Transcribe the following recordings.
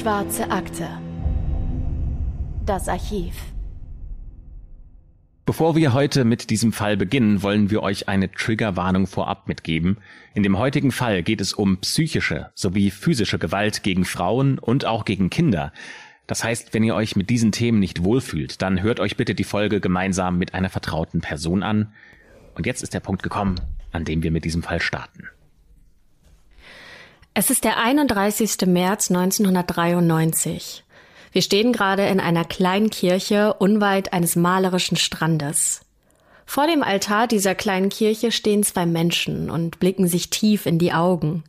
Schwarze Akte. Das Archiv. Bevor wir heute mit diesem Fall beginnen, wollen wir euch eine Triggerwarnung vorab mitgeben. In dem heutigen Fall geht es um psychische sowie physische Gewalt gegen Frauen und auch gegen Kinder. Das heißt, wenn ihr euch mit diesen Themen nicht wohlfühlt, dann hört euch bitte die Folge gemeinsam mit einer vertrauten Person an. Und jetzt ist der Punkt gekommen, an dem wir mit diesem Fall starten. Es ist der 31. März 1993. Wir stehen gerade in einer kleinen Kirche unweit eines malerischen Strandes. Vor dem Altar dieser kleinen Kirche stehen zwei Menschen und blicken sich tief in die Augen.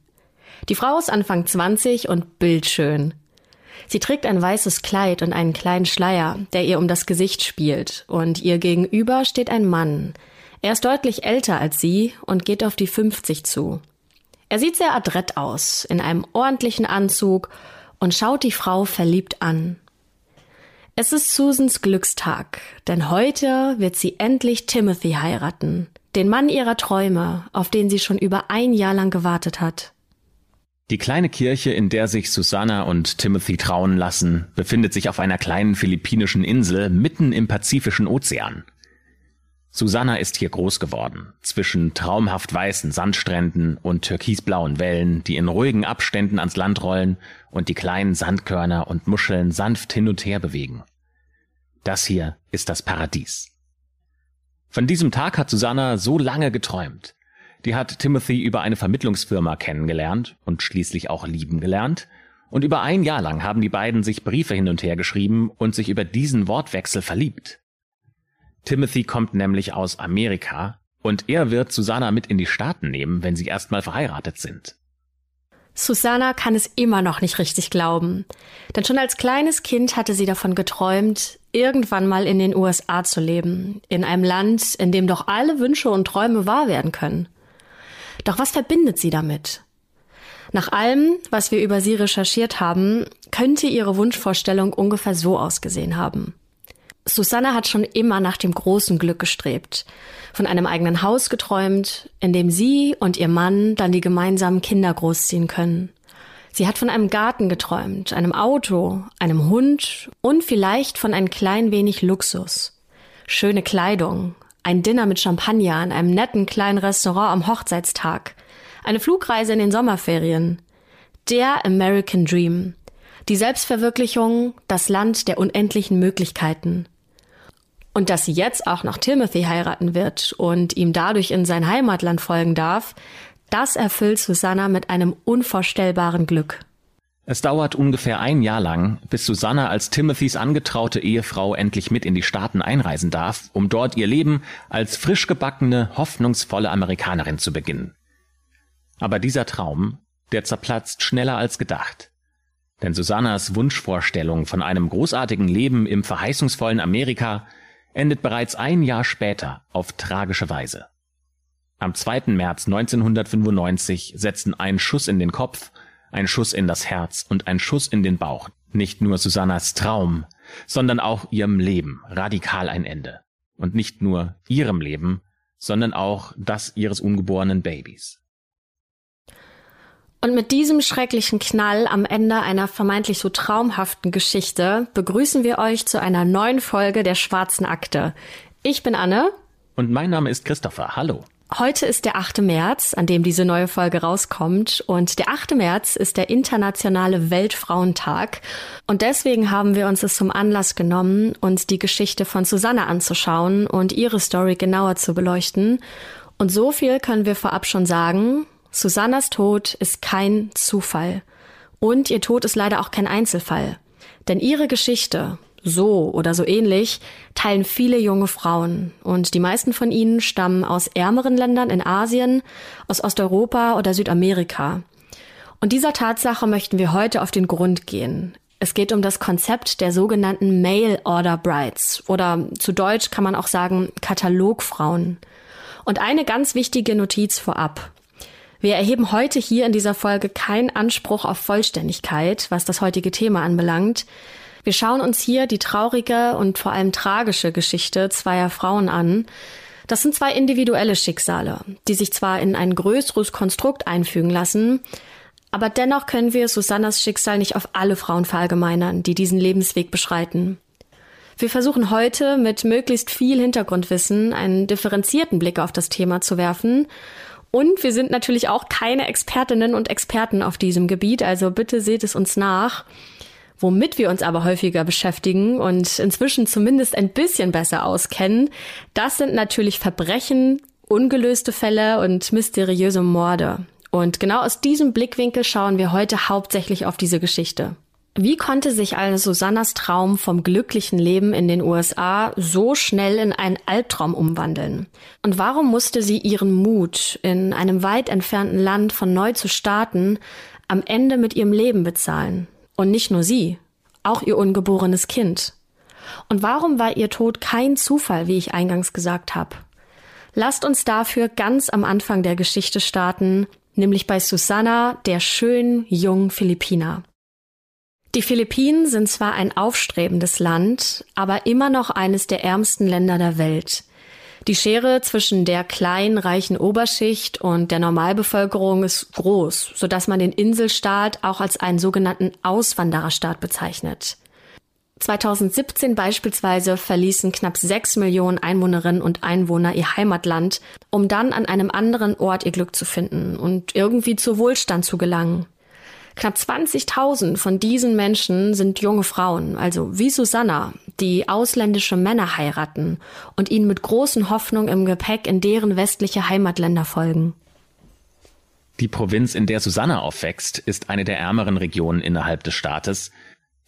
Die Frau ist Anfang 20 und bildschön. Sie trägt ein weißes Kleid und einen kleinen Schleier, der ihr um das Gesicht spielt, und ihr gegenüber steht ein Mann. Er ist deutlich älter als sie und geht auf die 50 zu. Er sieht sehr adrett aus, in einem ordentlichen Anzug und schaut die Frau verliebt an. Es ist Susans Glückstag, denn heute wird sie endlich Timothy heiraten, den Mann ihrer Träume, auf den sie schon über ein Jahr lang gewartet hat. Die kleine Kirche, in der sich Susanna und Timothy trauen lassen, befindet sich auf einer kleinen philippinischen Insel mitten im Pazifischen Ozean. Susanna ist hier groß geworden, zwischen traumhaft weißen Sandstränden und türkisblauen Wellen, die in ruhigen Abständen ans Land rollen und die kleinen Sandkörner und Muscheln sanft hin und her bewegen. Das hier ist das Paradies. Von diesem Tag hat Susanna so lange geträumt. Die hat Timothy über eine Vermittlungsfirma kennengelernt und schließlich auch lieben gelernt. Und über ein Jahr lang haben die beiden sich Briefe hin und her geschrieben und sich über diesen Wortwechsel verliebt. Timothy kommt nämlich aus Amerika und er wird Susanna mit in die Staaten nehmen, wenn sie erstmal verheiratet sind. Susanna kann es immer noch nicht richtig glauben. Denn schon als kleines Kind hatte sie davon geträumt, irgendwann mal in den USA zu leben, in einem Land, in dem doch alle Wünsche und Träume wahr werden können. Doch was verbindet sie damit? Nach allem, was wir über sie recherchiert haben, könnte ihre Wunschvorstellung ungefähr so ausgesehen haben. Susanna hat schon immer nach dem großen Glück gestrebt, von einem eigenen Haus geträumt, in dem sie und ihr Mann dann die gemeinsamen Kinder großziehen können. Sie hat von einem Garten geträumt, einem Auto, einem Hund und vielleicht von ein klein wenig Luxus. Schöne Kleidung, ein Dinner mit Champagner an einem netten kleinen Restaurant am Hochzeitstag, eine Flugreise in den Sommerferien. Der American Dream. Die Selbstverwirklichung, das Land der unendlichen Möglichkeiten. Und dass sie jetzt auch noch Timothy heiraten wird und ihm dadurch in sein Heimatland folgen darf, das erfüllt Susanna mit einem unvorstellbaren Glück. Es dauert ungefähr ein Jahr lang, bis Susanna als Timothys angetraute Ehefrau endlich mit in die Staaten einreisen darf, um dort ihr Leben als frisch gebackene, hoffnungsvolle Amerikanerin zu beginnen. Aber dieser Traum, der zerplatzt schneller als gedacht. Denn Susannas Wunschvorstellung von einem großartigen Leben im verheißungsvollen Amerika endet bereits ein Jahr später auf tragische Weise. Am 2. März 1995 setzten ein Schuss in den Kopf, ein Schuss in das Herz und ein Schuss in den Bauch nicht nur Susannas Traum, sondern auch ihrem Leben radikal ein Ende. Und nicht nur ihrem Leben, sondern auch das ihres ungeborenen Babys. Und mit diesem schrecklichen Knall am Ende einer vermeintlich so traumhaften Geschichte begrüßen wir euch zu einer neuen Folge der Schwarzen Akte. Ich bin Anne. Und mein Name ist Christopher. Hallo. Heute ist der 8. März, an dem diese neue Folge rauskommt. Und der 8. März ist der internationale Weltfrauentag. Und deswegen haben wir uns es zum Anlass genommen, uns die Geschichte von Susanne anzuschauen und ihre Story genauer zu beleuchten. Und so viel können wir vorab schon sagen. Susannas Tod ist kein Zufall. Und ihr Tod ist leider auch kein Einzelfall. Denn ihre Geschichte, so oder so ähnlich, teilen viele junge Frauen. Und die meisten von ihnen stammen aus ärmeren Ländern in Asien, aus Osteuropa oder Südamerika. Und dieser Tatsache möchten wir heute auf den Grund gehen. Es geht um das Konzept der sogenannten Mail Order Brides oder zu Deutsch kann man auch sagen Katalogfrauen. Und eine ganz wichtige Notiz vorab. Wir erheben heute hier in dieser Folge keinen Anspruch auf Vollständigkeit, was das heutige Thema anbelangt. Wir schauen uns hier die traurige und vor allem tragische Geschichte zweier Frauen an. Das sind zwei individuelle Schicksale, die sich zwar in ein größeres Konstrukt einfügen lassen, Aber dennoch können wir Susannas Schicksal nicht auf alle Frauen verallgemeinern, die diesen Lebensweg beschreiten. Wir versuchen heute mit möglichst viel Hintergrundwissen einen differenzierten Blick auf das Thema zu werfen. Und wir sind natürlich auch keine Expertinnen und Experten auf diesem Gebiet, also bitte seht es uns nach. Womit wir uns aber häufiger beschäftigen und inzwischen zumindest ein bisschen besser auskennen, das sind natürlich Verbrechen, ungelöste Fälle und mysteriöse Morde. Und genau aus diesem Blickwinkel schauen wir heute hauptsächlich auf diese Geschichte. Wie konnte sich also Susannas Traum vom glücklichen Leben in den USA so schnell in einen Albtraum umwandeln? Und warum musste sie ihren Mut, in einem weit entfernten Land von neu zu starten, am Ende mit ihrem Leben bezahlen? Und nicht nur sie, auch ihr ungeborenes Kind. Und warum war ihr Tod kein Zufall, wie ich eingangs gesagt habe? Lasst uns dafür ganz am Anfang der Geschichte starten, nämlich bei Susanna, der schönen jungen Philippiner. Die Philippinen sind zwar ein aufstrebendes Land, aber immer noch eines der ärmsten Länder der Welt. Die Schere zwischen der kleinen, reichen Oberschicht und der Normalbevölkerung ist groß, sodass man den Inselstaat auch als einen sogenannten Auswandererstaat bezeichnet. 2017 beispielsweise verließen knapp sechs Millionen Einwohnerinnen und Einwohner ihr Heimatland, um dann an einem anderen Ort ihr Glück zu finden und irgendwie zu Wohlstand zu gelangen. Knapp 20.000 von diesen Menschen sind junge Frauen, also wie Susanna, die ausländische Männer heiraten und ihnen mit großen Hoffnungen im Gepäck in deren westliche Heimatländer folgen. Die Provinz, in der Susanna aufwächst, ist eine der ärmeren Regionen innerhalb des Staates.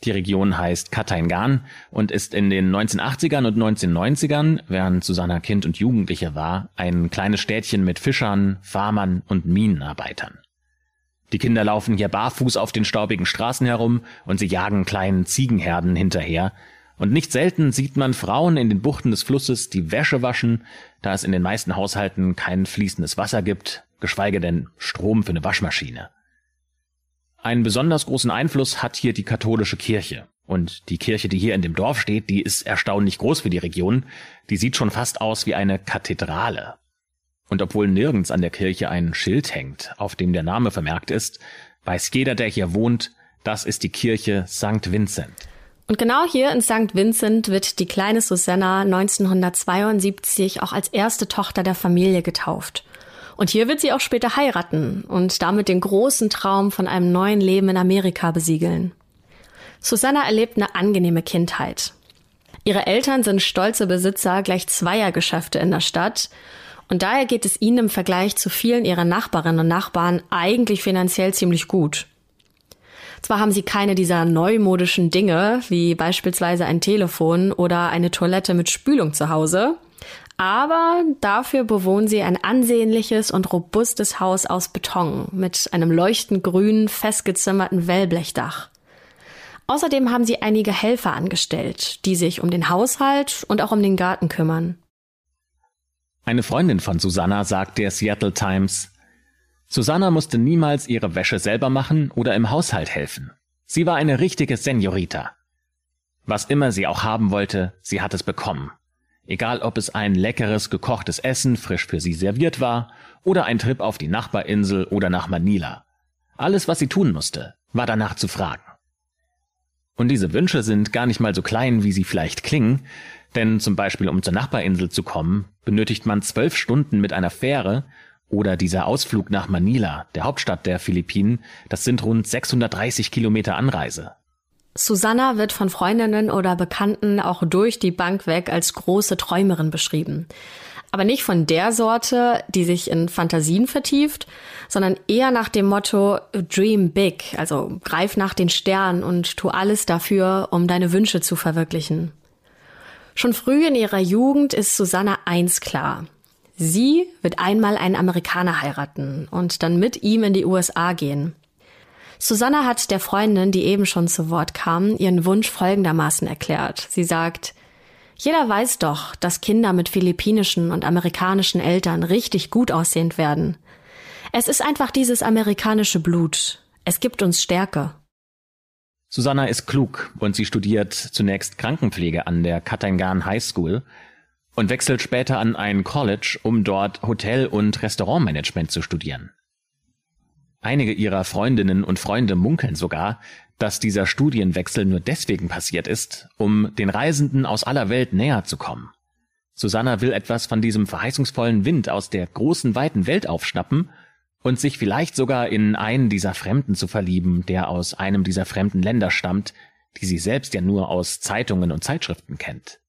Die Region heißt Kataingan und ist in den 1980ern und 1990ern, während Susanna Kind und Jugendliche war, ein kleines Städtchen mit Fischern, Farmern und Minenarbeitern. Die Kinder laufen hier barfuß auf den staubigen Straßen herum und sie jagen kleinen Ziegenherden hinterher. Und nicht selten sieht man Frauen in den Buchten des Flusses, die Wäsche waschen, da es in den meisten Haushalten kein fließendes Wasser gibt, geschweige denn Strom für eine Waschmaschine. Einen besonders großen Einfluss hat hier die katholische Kirche. Und die Kirche, die hier in dem Dorf steht, die ist erstaunlich groß für die Region. Die sieht schon fast aus wie eine Kathedrale. Und obwohl nirgends an der Kirche ein Schild hängt, auf dem der Name vermerkt ist, weiß jeder, der hier wohnt, das ist die Kirche St. Vincent. Und genau hier in St. Vincent wird die kleine Susanna 1972 auch als erste Tochter der Familie getauft. Und hier wird sie auch später heiraten und damit den großen Traum von einem neuen Leben in Amerika besiegeln. Susanna erlebt eine angenehme Kindheit. Ihre Eltern sind stolze Besitzer gleich zweier Geschäfte in der Stadt und daher geht es ihnen im Vergleich zu vielen ihrer Nachbarinnen und Nachbarn eigentlich finanziell ziemlich gut. Zwar haben sie keine dieser neumodischen Dinge, wie beispielsweise ein Telefon oder eine Toilette mit Spülung zu Hause, aber dafür bewohnen sie ein ansehnliches und robustes Haus aus Beton mit einem leuchtend grünen, festgezimmerten Wellblechdach. Außerdem haben sie einige Helfer angestellt, die sich um den Haushalt und auch um den Garten kümmern. Eine Freundin von Susanna sagt der Seattle Times, Susanna musste niemals ihre Wäsche selber machen oder im Haushalt helfen. Sie war eine richtige Senorita. Was immer sie auch haben wollte, sie hat es bekommen. Egal ob es ein leckeres gekochtes Essen frisch für sie serviert war oder ein Trip auf die Nachbarinsel oder nach Manila. Alles, was sie tun musste, war danach zu fragen. Und diese Wünsche sind gar nicht mal so klein, wie sie vielleicht klingen, denn zum Beispiel, um zur Nachbarinsel zu kommen, benötigt man zwölf Stunden mit einer Fähre oder dieser Ausflug nach Manila, der Hauptstadt der Philippinen, das sind rund 630 Kilometer Anreise. Susanna wird von Freundinnen oder Bekannten auch durch die Bank weg als große Träumerin beschrieben. Aber nicht von der Sorte, die sich in Fantasien vertieft, sondern eher nach dem Motto Dream Big, also greif nach den Sternen und tu alles dafür, um deine Wünsche zu verwirklichen. Schon früh in ihrer Jugend ist Susanna eins klar. Sie wird einmal einen Amerikaner heiraten und dann mit ihm in die USA gehen. Susanna hat der Freundin, die eben schon zu Wort kam, ihren Wunsch folgendermaßen erklärt. Sie sagt, jeder weiß doch, dass Kinder mit philippinischen und amerikanischen Eltern richtig gut aussehend werden. Es ist einfach dieses amerikanische Blut. Es gibt uns Stärke. Susanna ist klug und sie studiert zunächst Krankenpflege an der Katangan High School und wechselt später an ein College, um dort Hotel- und Restaurantmanagement zu studieren. Einige ihrer Freundinnen und Freunde munkeln sogar, dass dieser Studienwechsel nur deswegen passiert ist, um den Reisenden aus aller Welt näher zu kommen. Susanna will etwas von diesem verheißungsvollen Wind aus der großen, weiten Welt aufschnappen und sich vielleicht sogar in einen dieser Fremden zu verlieben, der aus einem dieser fremden Länder stammt, die sie selbst ja nur aus Zeitungen und Zeitschriften kennt.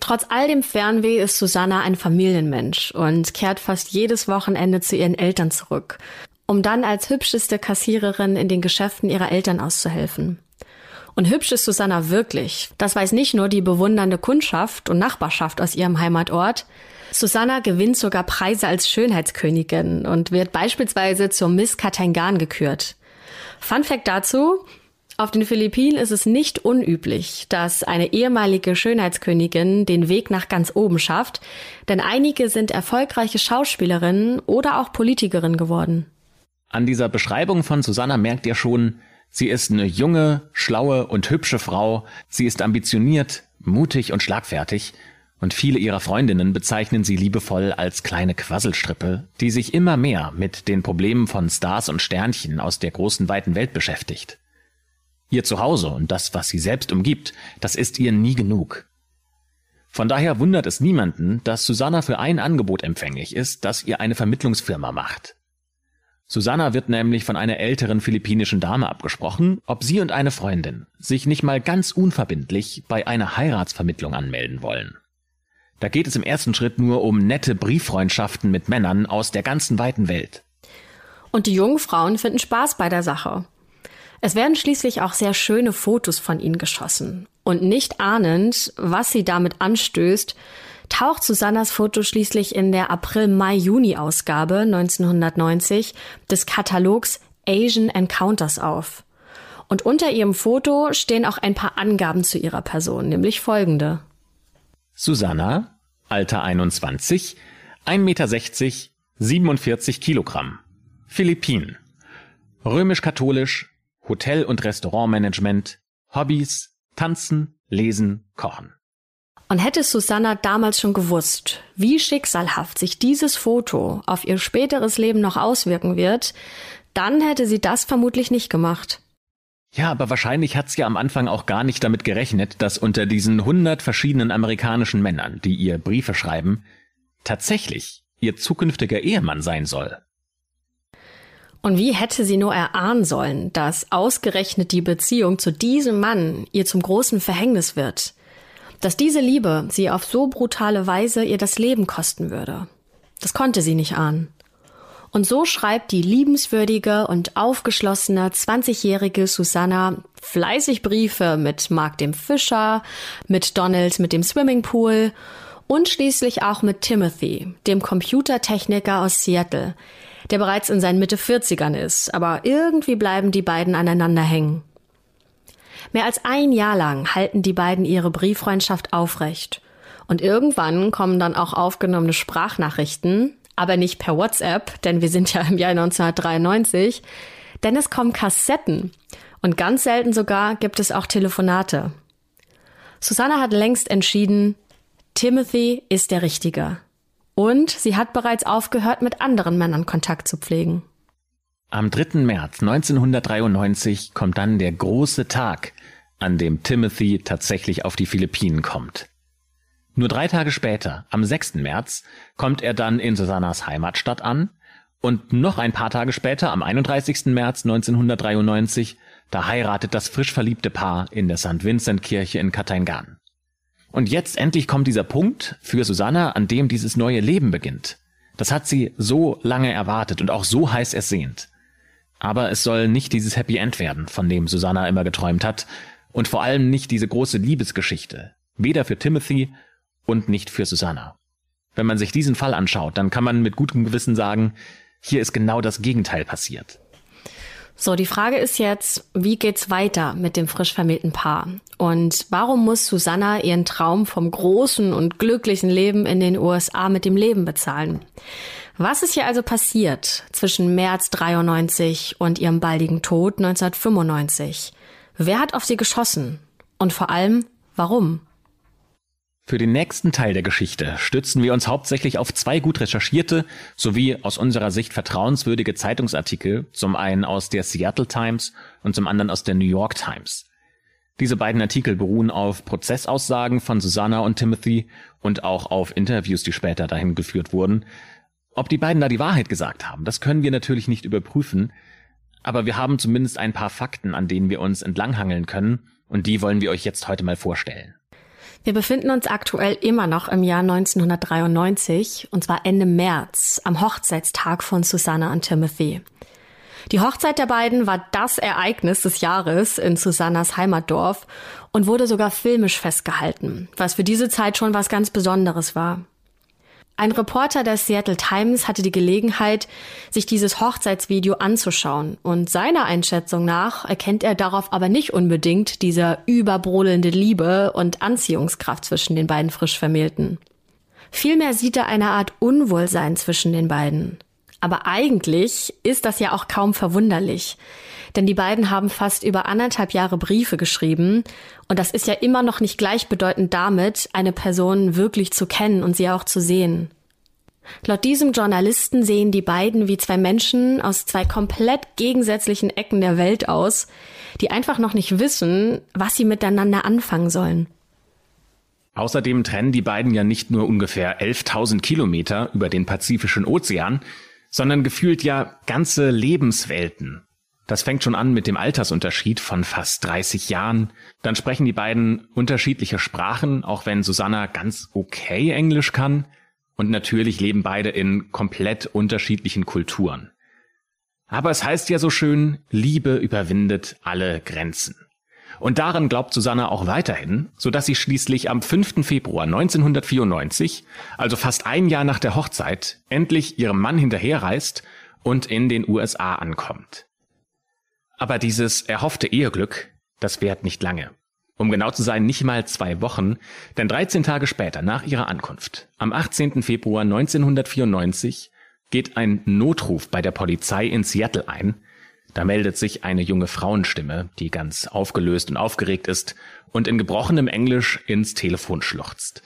Trotz all dem Fernweh ist Susanna ein Familienmensch und kehrt fast jedes Wochenende zu ihren Eltern zurück, um dann als hübscheste Kassiererin in den Geschäften ihrer Eltern auszuhelfen. Und hübsch ist Susanna wirklich. Das weiß nicht nur die bewundernde Kundschaft und Nachbarschaft aus ihrem Heimatort. Susanna gewinnt sogar Preise als Schönheitskönigin und wird beispielsweise zur Miss Katangan gekürt. Fun Fact dazu. Auf den Philippinen ist es nicht unüblich, dass eine ehemalige Schönheitskönigin den Weg nach ganz oben schafft, denn einige sind erfolgreiche Schauspielerinnen oder auch Politikerinnen geworden. An dieser Beschreibung von Susanna merkt ihr schon, sie ist eine junge, schlaue und hübsche Frau, sie ist ambitioniert, mutig und schlagfertig, und viele ihrer Freundinnen bezeichnen sie liebevoll als kleine Quasselstrippe, die sich immer mehr mit den Problemen von Stars und Sternchen aus der großen weiten Welt beschäftigt. Ihr Zuhause und das, was sie selbst umgibt, das ist ihr nie genug. Von daher wundert es niemanden, dass Susanna für ein Angebot empfänglich ist, das ihr eine Vermittlungsfirma macht. Susanna wird nämlich von einer älteren philippinischen Dame abgesprochen, ob sie und eine Freundin sich nicht mal ganz unverbindlich bei einer Heiratsvermittlung anmelden wollen. Da geht es im ersten Schritt nur um nette Brieffreundschaften mit Männern aus der ganzen weiten Welt. Und die jungen Frauen finden Spaß bei der Sache. Es werden schließlich auch sehr schöne Fotos von ihnen geschossen. Und nicht ahnend, was sie damit anstößt, taucht Susannas Foto schließlich in der April-Mai-Juni-Ausgabe 1990 des Katalogs Asian Encounters auf. Und unter ihrem Foto stehen auch ein paar Angaben zu ihrer Person, nämlich folgende. Susanna, Alter 21, 1,60 Meter, 47 Kilogramm. Philippinen. Römisch-katholisch, Hotel- und Restaurantmanagement, Hobbys, Tanzen, Lesen, Kochen. Und hätte Susanna damals schon gewusst, wie schicksalhaft sich dieses Foto auf ihr späteres Leben noch auswirken wird, dann hätte sie das vermutlich nicht gemacht. Ja, aber wahrscheinlich hat sie am Anfang auch gar nicht damit gerechnet, dass unter diesen hundert verschiedenen amerikanischen Männern, die ihr Briefe schreiben, tatsächlich ihr zukünftiger Ehemann sein soll. Und wie hätte sie nur erahnen sollen, dass ausgerechnet die Beziehung zu diesem Mann ihr zum großen Verhängnis wird? Dass diese Liebe sie auf so brutale Weise ihr das Leben kosten würde? Das konnte sie nicht ahnen. Und so schreibt die liebenswürdige und aufgeschlossene 20-jährige Susanna fleißig Briefe mit Mark dem Fischer, mit Donald mit dem Swimmingpool und schließlich auch mit Timothy, dem Computertechniker aus Seattle, der bereits in seinen Mitte 40ern ist, aber irgendwie bleiben die beiden aneinander hängen. Mehr als ein Jahr lang halten die beiden ihre Brieffreundschaft aufrecht. Und irgendwann kommen dann auch aufgenommene Sprachnachrichten, aber nicht per WhatsApp, denn wir sind ja im Jahr 1993, denn es kommen Kassetten und ganz selten sogar gibt es auch Telefonate. Susanne hat längst entschieden, Timothy ist der Richtige. Und sie hat bereits aufgehört, mit anderen Männern Kontakt zu pflegen. Am 3. März 1993 kommt dann der große Tag, an dem Timothy tatsächlich auf die Philippinen kommt. Nur drei Tage später, am 6. März, kommt er dann in Susannas Heimatstadt an und noch ein paar Tage später, am 31. März 1993, da heiratet das frisch verliebte Paar in der St. Vincent Kirche in Katangan. Und jetzt endlich kommt dieser Punkt für Susanna, an dem dieses neue Leben beginnt. Das hat sie so lange erwartet und auch so heiß ersehnt. Aber es soll nicht dieses Happy End werden, von dem Susanna immer geträumt hat, und vor allem nicht diese große Liebesgeschichte, weder für Timothy und nicht für Susanna. Wenn man sich diesen Fall anschaut, dann kann man mit gutem Gewissen sagen, hier ist genau das Gegenteil passiert. So, die Frage ist jetzt, wie geht's weiter mit dem frisch vermählten Paar? Und warum muss Susanna ihren Traum vom großen und glücklichen Leben in den USA mit dem Leben bezahlen? Was ist hier also passiert zwischen März 93 und ihrem baldigen Tod 1995? Wer hat auf sie geschossen? Und vor allem, warum? Für den nächsten Teil der Geschichte stützen wir uns hauptsächlich auf zwei gut recherchierte sowie aus unserer Sicht vertrauenswürdige Zeitungsartikel, zum einen aus der Seattle Times und zum anderen aus der New York Times. Diese beiden Artikel beruhen auf Prozessaussagen von Susanna und Timothy und auch auf Interviews, die später dahin geführt wurden. Ob die beiden da die Wahrheit gesagt haben, das können wir natürlich nicht überprüfen, aber wir haben zumindest ein paar Fakten, an denen wir uns entlanghangeln können, und die wollen wir euch jetzt heute mal vorstellen. Wir befinden uns aktuell immer noch im Jahr 1993, und zwar Ende März, am Hochzeitstag von Susanna und Timothy. Die Hochzeit der beiden war das Ereignis des Jahres in Susannas Heimatdorf und wurde sogar filmisch festgehalten, was für diese Zeit schon was ganz Besonderes war. Ein Reporter der Seattle Times hatte die Gelegenheit, sich dieses Hochzeitsvideo anzuschauen und seiner Einschätzung nach erkennt er darauf aber nicht unbedingt diese überbrodelnde Liebe und Anziehungskraft zwischen den beiden frisch Vermählten. Vielmehr sieht er eine Art Unwohlsein zwischen den beiden. Aber eigentlich ist das ja auch kaum verwunderlich, denn die beiden haben fast über anderthalb Jahre Briefe geschrieben und das ist ja immer noch nicht gleichbedeutend damit, eine Person wirklich zu kennen und sie auch zu sehen. Laut diesem Journalisten sehen die beiden wie zwei Menschen aus zwei komplett gegensätzlichen Ecken der Welt aus, die einfach noch nicht wissen, was sie miteinander anfangen sollen. Außerdem trennen die beiden ja nicht nur ungefähr 11.000 Kilometer über den Pazifischen Ozean, sondern gefühlt ja ganze Lebenswelten. Das fängt schon an mit dem Altersunterschied von fast 30 Jahren. Dann sprechen die beiden unterschiedliche Sprachen, auch wenn Susanna ganz okay Englisch kann. Und natürlich leben beide in komplett unterschiedlichen Kulturen. Aber es heißt ja so schön, Liebe überwindet alle Grenzen. Und daran glaubt Susanna auch weiterhin, so dass sie schließlich am 5. Februar 1994, also fast ein Jahr nach der Hochzeit, endlich ihrem Mann hinterherreist und in den USA ankommt. Aber dieses erhoffte Eheglück, das währt nicht lange. Um genau zu sein, nicht mal zwei Wochen, denn 13 Tage später nach ihrer Ankunft, am 18. Februar 1994, geht ein Notruf bei der Polizei in Seattle ein. Da meldet sich eine junge Frauenstimme, die ganz aufgelöst und aufgeregt ist und in gebrochenem Englisch ins Telefon schluchzt.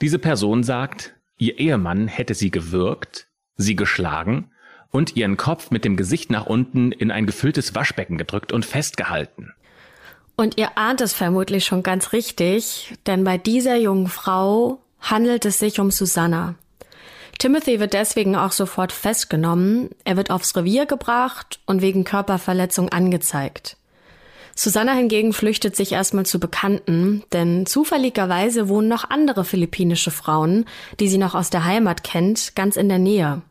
Diese Person sagt, ihr Ehemann hätte sie gewürgt, sie geschlagen und ihren Kopf mit dem Gesicht nach unten in ein gefülltes Waschbecken gedrückt und festgehalten. Und ihr ahnt es vermutlich schon ganz richtig, denn bei dieser jungen Frau handelt es sich um Susanna. Timothy wird deswegen auch sofort festgenommen, er wird aufs Revier gebracht und wegen Körperverletzung angezeigt. Susanna hingegen flüchtet sich erstmal zu Bekannten, denn zufälligerweise wohnen noch andere philippinische Frauen, die sie noch aus der Heimat kennt, ganz in der Nähe.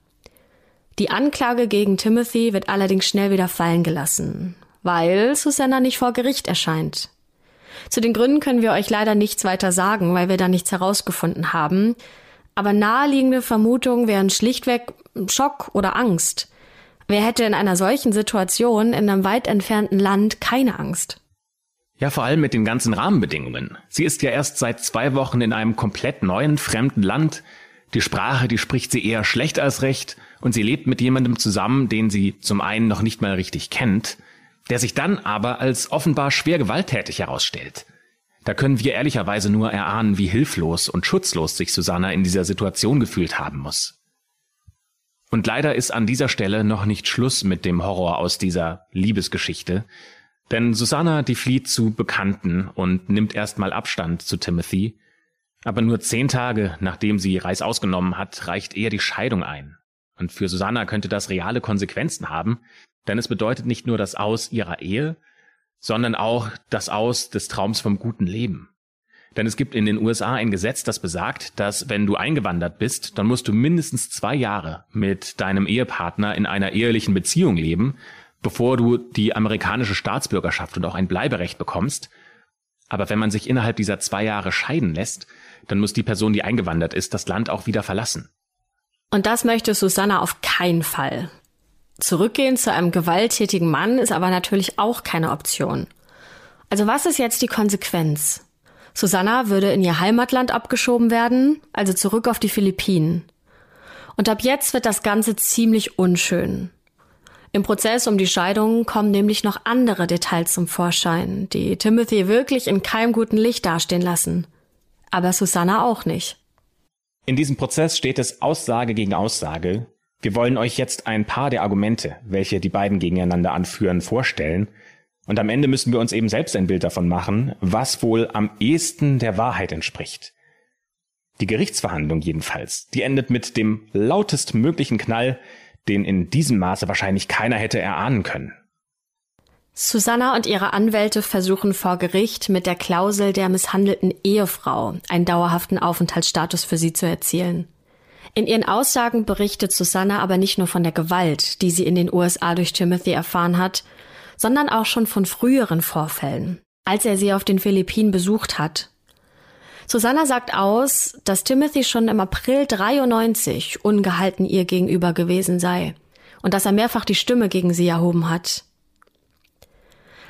Die Anklage gegen Timothy wird allerdings schnell wieder fallen gelassen, weil Susanna nicht vor Gericht erscheint. Zu den Gründen können wir euch leider nichts weiter sagen, weil wir da nichts herausgefunden haben. Aber naheliegende Vermutungen wären schlichtweg Schock oder Angst. Wer hätte in einer solchen Situation in einem weit entfernten Land keine Angst? Ja, vor allem mit den ganzen Rahmenbedingungen. Sie ist ja erst seit zwei Wochen in einem komplett neuen, fremden Land. Die Sprache, die spricht sie eher schlecht als recht und sie lebt mit jemandem zusammen, den sie zum einen noch nicht mal richtig kennt, der sich dann aber als offenbar schwer gewalttätig herausstellt. Da können wir ehrlicherweise nur erahnen, wie hilflos und schutzlos sich Susanna in dieser Situation gefühlt haben muss. Und leider ist an dieser Stelle noch nicht Schluss mit dem Horror aus dieser Liebesgeschichte, denn Susanna, die flieht zu Bekannten und nimmt erstmal Abstand zu Timothy, aber nur zehn Tage nachdem sie Reis ausgenommen hat, reicht er die Scheidung ein. Und für Susanna könnte das reale Konsequenzen haben, denn es bedeutet nicht nur das Aus ihrer Ehe, sondern auch das Aus des Traums vom guten Leben. Denn es gibt in den USA ein Gesetz, das besagt, dass wenn du eingewandert bist, dann musst du mindestens zwei Jahre mit deinem Ehepartner in einer ehelichen Beziehung leben, bevor du die amerikanische Staatsbürgerschaft und auch ein Bleiberecht bekommst. Aber wenn man sich innerhalb dieser zwei Jahre scheiden lässt, dann muss die Person, die eingewandert ist, das Land auch wieder verlassen. Und das möchte Susanna auf keinen Fall. Zurückgehen zu einem gewalttätigen Mann ist aber natürlich auch keine Option. Also was ist jetzt die Konsequenz? Susanna würde in ihr Heimatland abgeschoben werden, also zurück auf die Philippinen. Und ab jetzt wird das Ganze ziemlich unschön. Im Prozess um die Scheidung kommen nämlich noch andere Details zum Vorschein, die Timothy wirklich in keinem guten Licht dastehen lassen. aber Susanna auch nicht. In diesem Prozess steht es Aussage gegen Aussage. Wir wollen euch jetzt ein paar der Argumente, welche die beiden gegeneinander anführen, vorstellen. Und am Ende müssen wir uns eben selbst ein Bild davon machen, was wohl am ehesten der Wahrheit entspricht. Die Gerichtsverhandlung jedenfalls, die endet mit dem lautest möglichen Knall, den in diesem Maße wahrscheinlich keiner hätte erahnen können. Susanna und ihre Anwälte versuchen vor Gericht mit der Klausel der misshandelten Ehefrau einen dauerhaften Aufenthaltsstatus für sie zu erzielen. In ihren Aussagen berichtet Susanna aber nicht nur von der Gewalt, die sie in den USA durch Timothy erfahren hat, sondern auch schon von früheren Vorfällen, als er sie auf den Philippinen besucht hat. Susanna sagt aus, dass Timothy schon im April 93 ungehalten ihr gegenüber gewesen sei und dass er mehrfach die Stimme gegen sie erhoben hat.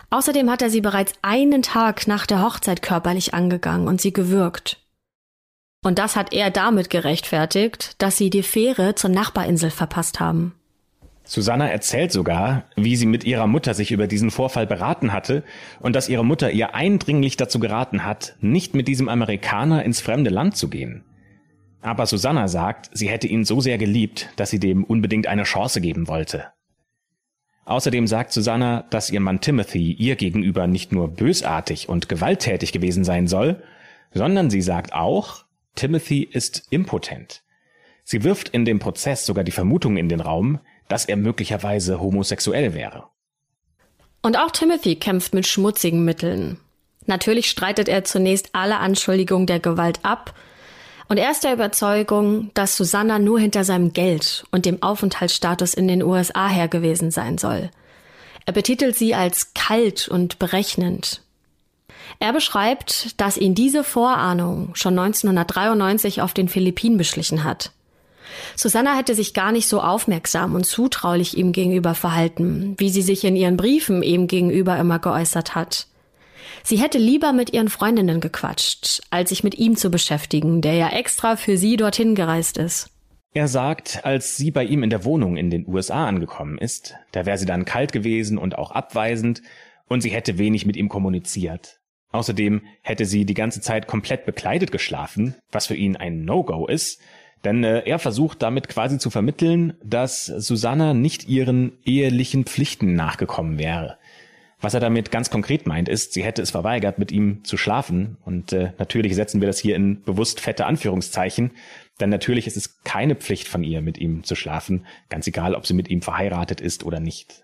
Außerdem hat er sie bereits einen Tag nach der Hochzeit körperlich angegangen und sie gewürgt. Und das hat er damit gerechtfertigt, dass sie die Fähre zur Nachbarinsel verpasst haben. Susanna erzählt sogar, wie sie mit ihrer Mutter sich über diesen Vorfall beraten hatte und dass ihre Mutter ihr eindringlich dazu geraten hat, nicht mit diesem Amerikaner ins fremde Land zu gehen. Aber Susanna sagt, sie hätte ihn so sehr geliebt, dass sie dem unbedingt eine Chance geben wollte. Außerdem sagt Susanna, dass ihr Mann Timothy ihr gegenüber nicht nur bösartig und gewalttätig gewesen sein soll, sondern sie sagt auch, Timothy ist impotent. Sie wirft in dem Prozess sogar die Vermutung in den Raum, dass er möglicherweise homosexuell wäre. Und auch Timothy kämpft mit schmutzigen Mitteln. Natürlich streitet er zunächst alle Anschuldigungen der Gewalt ab, und er ist der Überzeugung, dass Susanna nur hinter seinem Geld und dem Aufenthaltsstatus in den USA her gewesen sein soll. Er betitelt sie als kalt und berechnend. Er beschreibt, dass ihn diese Vorahnung schon 1993 auf den Philippinen beschlichen hat. Susanna hätte sich gar nicht so aufmerksam und zutraulich ihm gegenüber verhalten, wie sie sich in ihren Briefen ihm gegenüber immer geäußert hat. Sie hätte lieber mit ihren Freundinnen gequatscht, als sich mit ihm zu beschäftigen, der ja extra für sie dorthin gereist ist. Er sagt, als sie bei ihm in der Wohnung in den USA angekommen ist, da wäre sie dann kalt gewesen und auch abweisend, und sie hätte wenig mit ihm kommuniziert. Außerdem hätte sie die ganze Zeit komplett bekleidet geschlafen, was für ihn ein No-Go ist, denn äh, er versucht damit quasi zu vermitteln, dass Susanna nicht ihren ehelichen Pflichten nachgekommen wäre. Was er damit ganz konkret meint, ist, sie hätte es verweigert, mit ihm zu schlafen. Und äh, natürlich setzen wir das hier in bewusst fette Anführungszeichen, denn natürlich ist es keine Pflicht von ihr, mit ihm zu schlafen, ganz egal, ob sie mit ihm verheiratet ist oder nicht.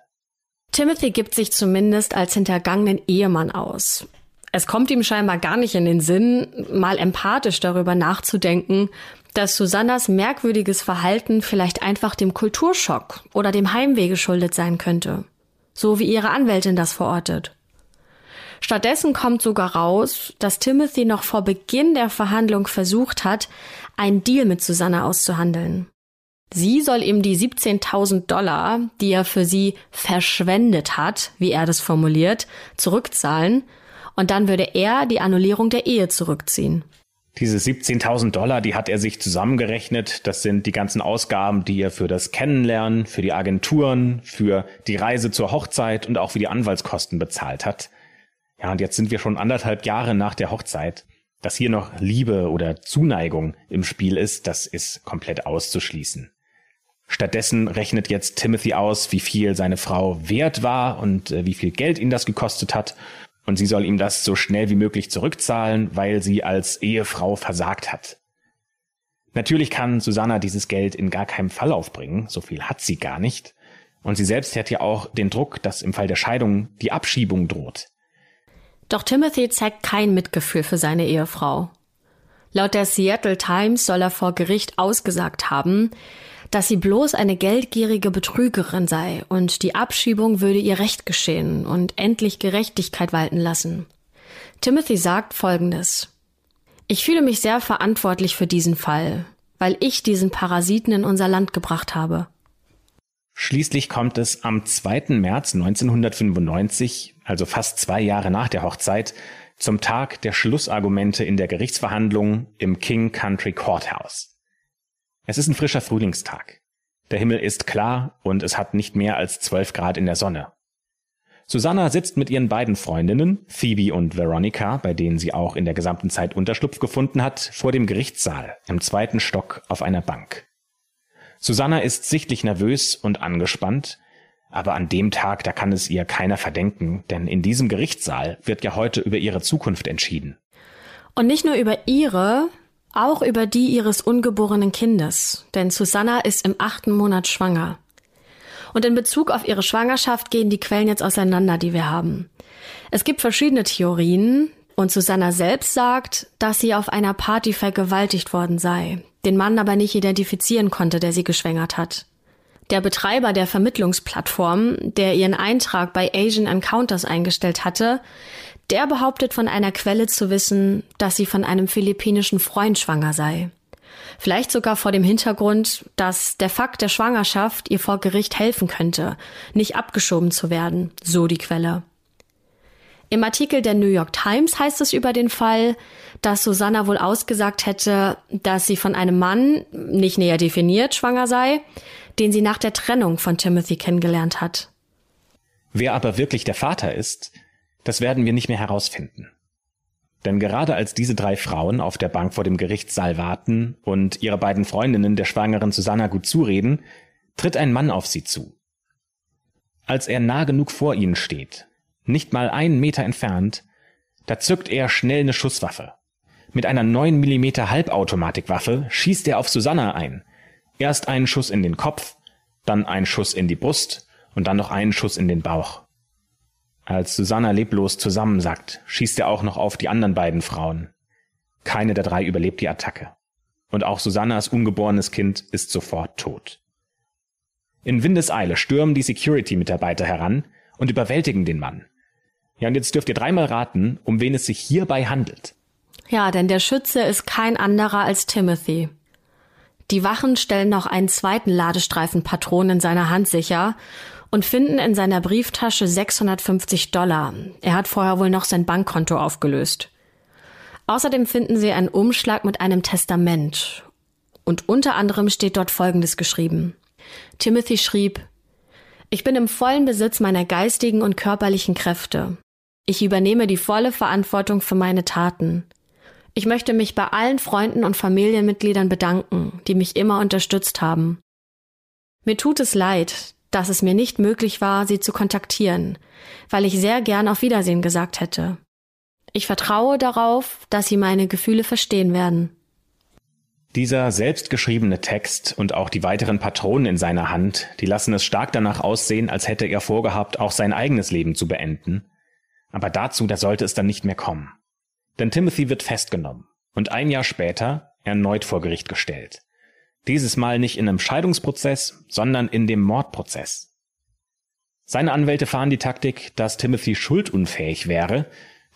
Timothy gibt sich zumindest als hintergangenen Ehemann aus. Es kommt ihm scheinbar gar nicht in den Sinn, mal empathisch darüber nachzudenken, dass Susannas merkwürdiges Verhalten vielleicht einfach dem Kulturschock oder dem Heimweh geschuldet sein könnte so wie ihre Anwältin das verortet. Stattdessen kommt sogar raus, dass Timothy noch vor Beginn der Verhandlung versucht hat, einen Deal mit Susanna auszuhandeln. Sie soll ihm die 17.000 Dollar, die er für sie verschwendet hat, wie er das formuliert, zurückzahlen und dann würde er die Annullierung der Ehe zurückziehen. Diese 17.000 Dollar, die hat er sich zusammengerechnet. Das sind die ganzen Ausgaben, die er für das Kennenlernen, für die Agenturen, für die Reise zur Hochzeit und auch für die Anwaltskosten bezahlt hat. Ja, und jetzt sind wir schon anderthalb Jahre nach der Hochzeit. Dass hier noch Liebe oder Zuneigung im Spiel ist, das ist komplett auszuschließen. Stattdessen rechnet jetzt Timothy aus, wie viel seine Frau wert war und äh, wie viel Geld ihn das gekostet hat und sie soll ihm das so schnell wie möglich zurückzahlen, weil sie als Ehefrau versagt hat. Natürlich kann Susanna dieses Geld in gar keinem Fall aufbringen, so viel hat sie gar nicht. Und sie selbst hat ja auch den Druck, dass im Fall der Scheidung die Abschiebung droht. Doch Timothy zeigt kein Mitgefühl für seine Ehefrau. Laut der Seattle Times soll er vor Gericht ausgesagt haben, dass sie bloß eine geldgierige Betrügerin sei und die Abschiebung würde ihr Recht geschehen und endlich Gerechtigkeit walten lassen. Timothy sagt Folgendes. Ich fühle mich sehr verantwortlich für diesen Fall, weil ich diesen Parasiten in unser Land gebracht habe. Schließlich kommt es am 2. März 1995, also fast zwei Jahre nach der Hochzeit, zum Tag der Schlussargumente in der Gerichtsverhandlung im King Country Courthouse. Es ist ein frischer Frühlingstag. Der Himmel ist klar und es hat nicht mehr als zwölf Grad in der Sonne. Susanna sitzt mit ihren beiden Freundinnen, Phoebe und Veronica, bei denen sie auch in der gesamten Zeit Unterschlupf gefunden hat, vor dem Gerichtssaal im zweiten Stock auf einer Bank. Susanna ist sichtlich nervös und angespannt, aber an dem Tag, da kann es ihr keiner verdenken, denn in diesem Gerichtssaal wird ja heute über ihre Zukunft entschieden. Und nicht nur über ihre, auch über die ihres ungeborenen Kindes, denn Susanna ist im achten Monat schwanger. Und in Bezug auf ihre Schwangerschaft gehen die Quellen jetzt auseinander, die wir haben. Es gibt verschiedene Theorien und Susanna selbst sagt, dass sie auf einer Party vergewaltigt worden sei, den Mann aber nicht identifizieren konnte, der sie geschwängert hat. Der Betreiber der Vermittlungsplattform, der ihren Eintrag bei Asian Encounters eingestellt hatte, der behauptet von einer Quelle zu wissen, dass sie von einem philippinischen Freund schwanger sei. Vielleicht sogar vor dem Hintergrund, dass der Fakt der Schwangerschaft ihr vor Gericht helfen könnte, nicht abgeschoben zu werden, so die Quelle. Im Artikel der New York Times heißt es über den Fall, dass Susanna wohl ausgesagt hätte, dass sie von einem Mann, nicht näher definiert, schwanger sei, den sie nach der Trennung von Timothy kennengelernt hat. Wer aber wirklich der Vater ist, das werden wir nicht mehr herausfinden. Denn gerade als diese drei Frauen auf der Bank vor dem Gerichtssaal warten und ihre beiden Freundinnen der schwangeren Susanna gut zureden, tritt ein Mann auf sie zu. Als er nah genug vor ihnen steht, nicht mal einen Meter entfernt, da zückt er schnell eine Schusswaffe. Mit einer 9 mm Halbautomatikwaffe schießt er auf Susanna ein. Erst einen Schuss in den Kopf, dann einen Schuss in die Brust und dann noch einen Schuss in den Bauch. Als Susanna leblos zusammensackt, schießt er auch noch auf die anderen beiden Frauen. Keine der drei überlebt die Attacke. Und auch Susannas ungeborenes Kind ist sofort tot. In Windeseile stürmen die Security-Mitarbeiter heran und überwältigen den Mann. Ja, und jetzt dürft ihr dreimal raten, um wen es sich hierbei handelt. Ja, denn der Schütze ist kein anderer als Timothy. Die Wachen stellen noch einen zweiten Ladestreifen Patronen in seiner Hand sicher und finden in seiner Brieftasche 650 Dollar. Er hat vorher wohl noch sein Bankkonto aufgelöst. Außerdem finden sie einen Umschlag mit einem Testament. Und unter anderem steht dort Folgendes geschrieben. Timothy schrieb, ich bin im vollen Besitz meiner geistigen und körperlichen Kräfte. Ich übernehme die volle Verantwortung für meine Taten. Ich möchte mich bei allen Freunden und Familienmitgliedern bedanken, die mich immer unterstützt haben. Mir tut es leid, dass es mir nicht möglich war, sie zu kontaktieren, weil ich sehr gern auf Wiedersehen gesagt hätte. Ich vertraue darauf, dass sie meine Gefühle verstehen werden. Dieser selbstgeschriebene Text und auch die weiteren Patronen in seiner Hand, die lassen es stark danach aussehen, als hätte er vorgehabt, auch sein eigenes Leben zu beenden. Aber dazu, da sollte es dann nicht mehr kommen. Denn Timothy wird festgenommen und ein Jahr später erneut vor Gericht gestellt. Dieses Mal nicht in einem Scheidungsprozess, sondern in dem Mordprozess. Seine Anwälte fahren die Taktik, dass Timothy schuldunfähig wäre,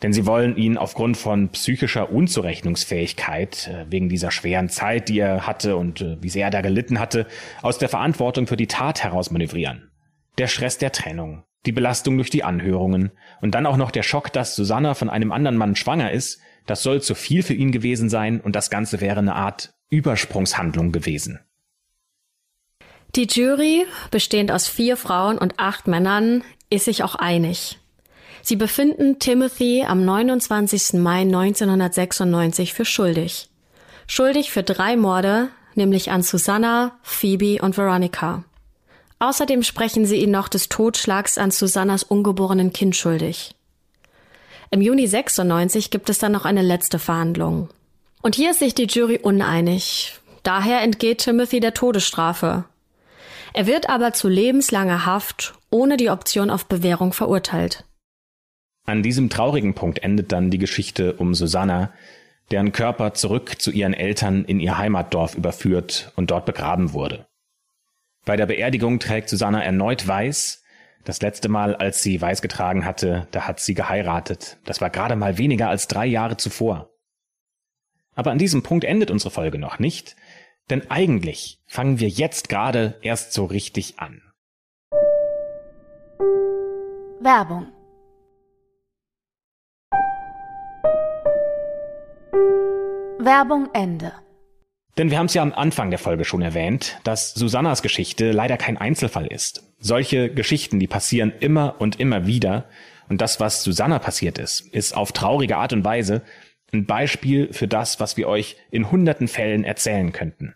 denn sie wollen ihn aufgrund von psychischer Unzurechnungsfähigkeit, äh, wegen dieser schweren Zeit, die er hatte und äh, wie sehr er da gelitten hatte, aus der Verantwortung für die Tat herausmanövrieren. Der Stress der Trennung, die Belastung durch die Anhörungen und dann auch noch der Schock, dass Susanna von einem anderen Mann schwanger ist, das soll zu viel für ihn gewesen sein und das Ganze wäre eine Art Übersprungshandlung gewesen. Die Jury, bestehend aus vier Frauen und acht Männern, ist sich auch einig. Sie befinden Timothy am 29. Mai 1996 für schuldig. Schuldig für drei Morde, nämlich an Susanna, Phoebe und Veronica. Außerdem sprechen sie ihn noch des Totschlags an Susannas ungeborenen Kind schuldig. Im Juni 96 gibt es dann noch eine letzte Verhandlung. Und hier ist sich die Jury uneinig. Daher entgeht Timothy der Todesstrafe. Er wird aber zu lebenslanger Haft ohne die Option auf Bewährung verurteilt. An diesem traurigen Punkt endet dann die Geschichte um Susanna, deren Körper zurück zu ihren Eltern in ihr Heimatdorf überführt und dort begraben wurde. Bei der Beerdigung trägt Susanna erneut weiß. Das letzte Mal, als sie weiß getragen hatte, da hat sie geheiratet. Das war gerade mal weniger als drei Jahre zuvor. Aber an diesem Punkt endet unsere Folge noch nicht, denn eigentlich fangen wir jetzt gerade erst so richtig an. Werbung Werbung Ende Denn wir haben es ja am Anfang der Folge schon erwähnt, dass Susannas Geschichte leider kein Einzelfall ist. Solche Geschichten, die passieren immer und immer wieder. Und das, was Susanna passiert ist, ist auf traurige Art und Weise ein Beispiel für das, was wir euch in hunderten Fällen erzählen könnten.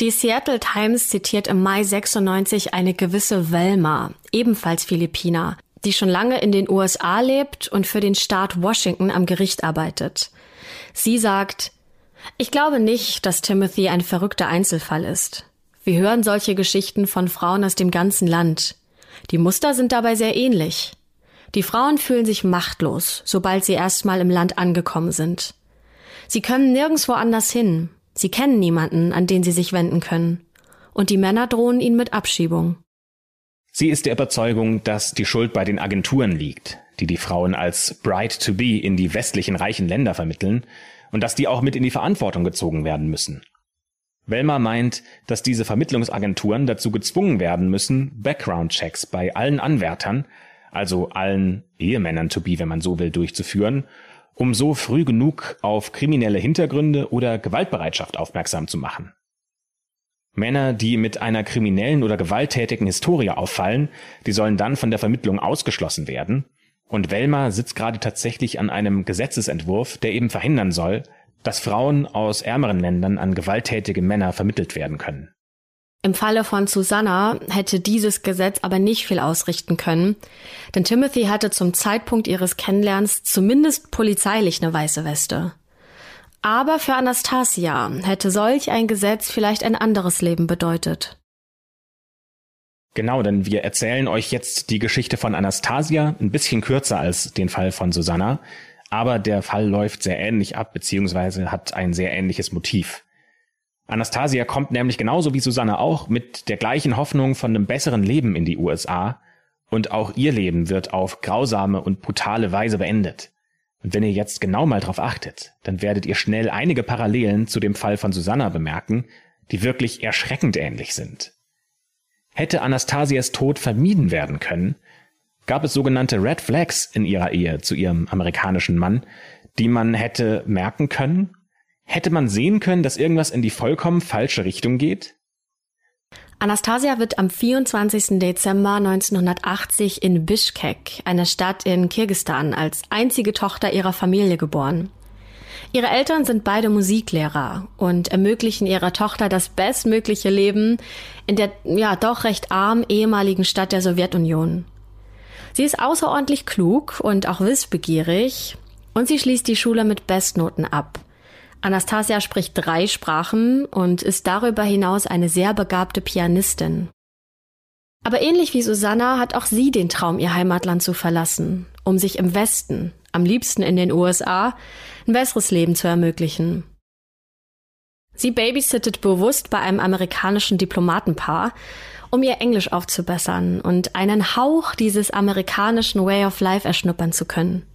Die Seattle Times zitiert im Mai 96 eine gewisse Velma, ebenfalls Philippiner, die schon lange in den USA lebt und für den Staat Washington am Gericht arbeitet. Sie sagt, ich glaube nicht, dass Timothy ein verrückter Einzelfall ist. Wir hören solche Geschichten von Frauen aus dem ganzen Land. Die Muster sind dabei sehr ähnlich. Die Frauen fühlen sich machtlos, sobald sie erstmal im Land angekommen sind. Sie können nirgendwo anders hin. Sie kennen niemanden, an den sie sich wenden können. Und die Männer drohen ihnen mit Abschiebung. Sie ist der Überzeugung, dass die Schuld bei den Agenturen liegt, die die Frauen als Bride to be in die westlichen reichen Länder vermitteln und dass die auch mit in die Verantwortung gezogen werden müssen. Welmer meint, dass diese Vermittlungsagenturen dazu gezwungen werden müssen, Background-Checks bei allen Anwärtern, also allen Ehemännern to be, wenn man so will, durchzuführen, um so früh genug auf kriminelle Hintergründe oder Gewaltbereitschaft aufmerksam zu machen. Männer, die mit einer kriminellen oder gewalttätigen Historie auffallen, die sollen dann von der Vermittlung ausgeschlossen werden, und Welmer sitzt gerade tatsächlich an einem Gesetzesentwurf, der eben verhindern soll, dass Frauen aus ärmeren Ländern an gewalttätige Männer vermittelt werden können. Im Falle von Susanna hätte dieses Gesetz aber nicht viel ausrichten können, denn Timothy hatte zum Zeitpunkt ihres Kennenlernens zumindest polizeilich eine weiße Weste. Aber für Anastasia hätte solch ein Gesetz vielleicht ein anderes Leben bedeutet. Genau, denn wir erzählen euch jetzt die Geschichte von Anastasia, ein bisschen kürzer als den Fall von Susanna, aber der Fall läuft sehr ähnlich ab, beziehungsweise hat ein sehr ähnliches Motiv. Anastasia kommt nämlich genauso wie Susanna auch mit der gleichen Hoffnung von einem besseren Leben in die USA, und auch ihr Leben wird auf grausame und brutale Weise beendet. Und wenn ihr jetzt genau mal drauf achtet, dann werdet ihr schnell einige Parallelen zu dem Fall von Susanna bemerken, die wirklich erschreckend ähnlich sind. Hätte Anastasias Tod vermieden werden können, gab es sogenannte Red Flags in ihrer Ehe zu ihrem amerikanischen Mann, die man hätte merken können? Hätte man sehen können, dass irgendwas in die vollkommen falsche Richtung geht? Anastasia wird am 24. Dezember 1980 in Bishkek, einer Stadt in Kirgistan, als einzige Tochter ihrer Familie geboren. Ihre Eltern sind beide Musiklehrer und ermöglichen ihrer Tochter das bestmögliche Leben in der ja doch recht arm ehemaligen Stadt der Sowjetunion. Sie ist außerordentlich klug und auch wissbegierig und sie schließt die Schule mit Bestnoten ab. Anastasia spricht drei Sprachen und ist darüber hinaus eine sehr begabte Pianistin. Aber ähnlich wie Susanna hat auch sie den Traum, ihr Heimatland zu verlassen, um sich im Westen, am liebsten in den USA, ein besseres Leben zu ermöglichen. Sie babysittet bewusst bei einem amerikanischen Diplomatenpaar, um ihr Englisch aufzubessern und einen Hauch dieses amerikanischen Way of Life erschnuppern zu können.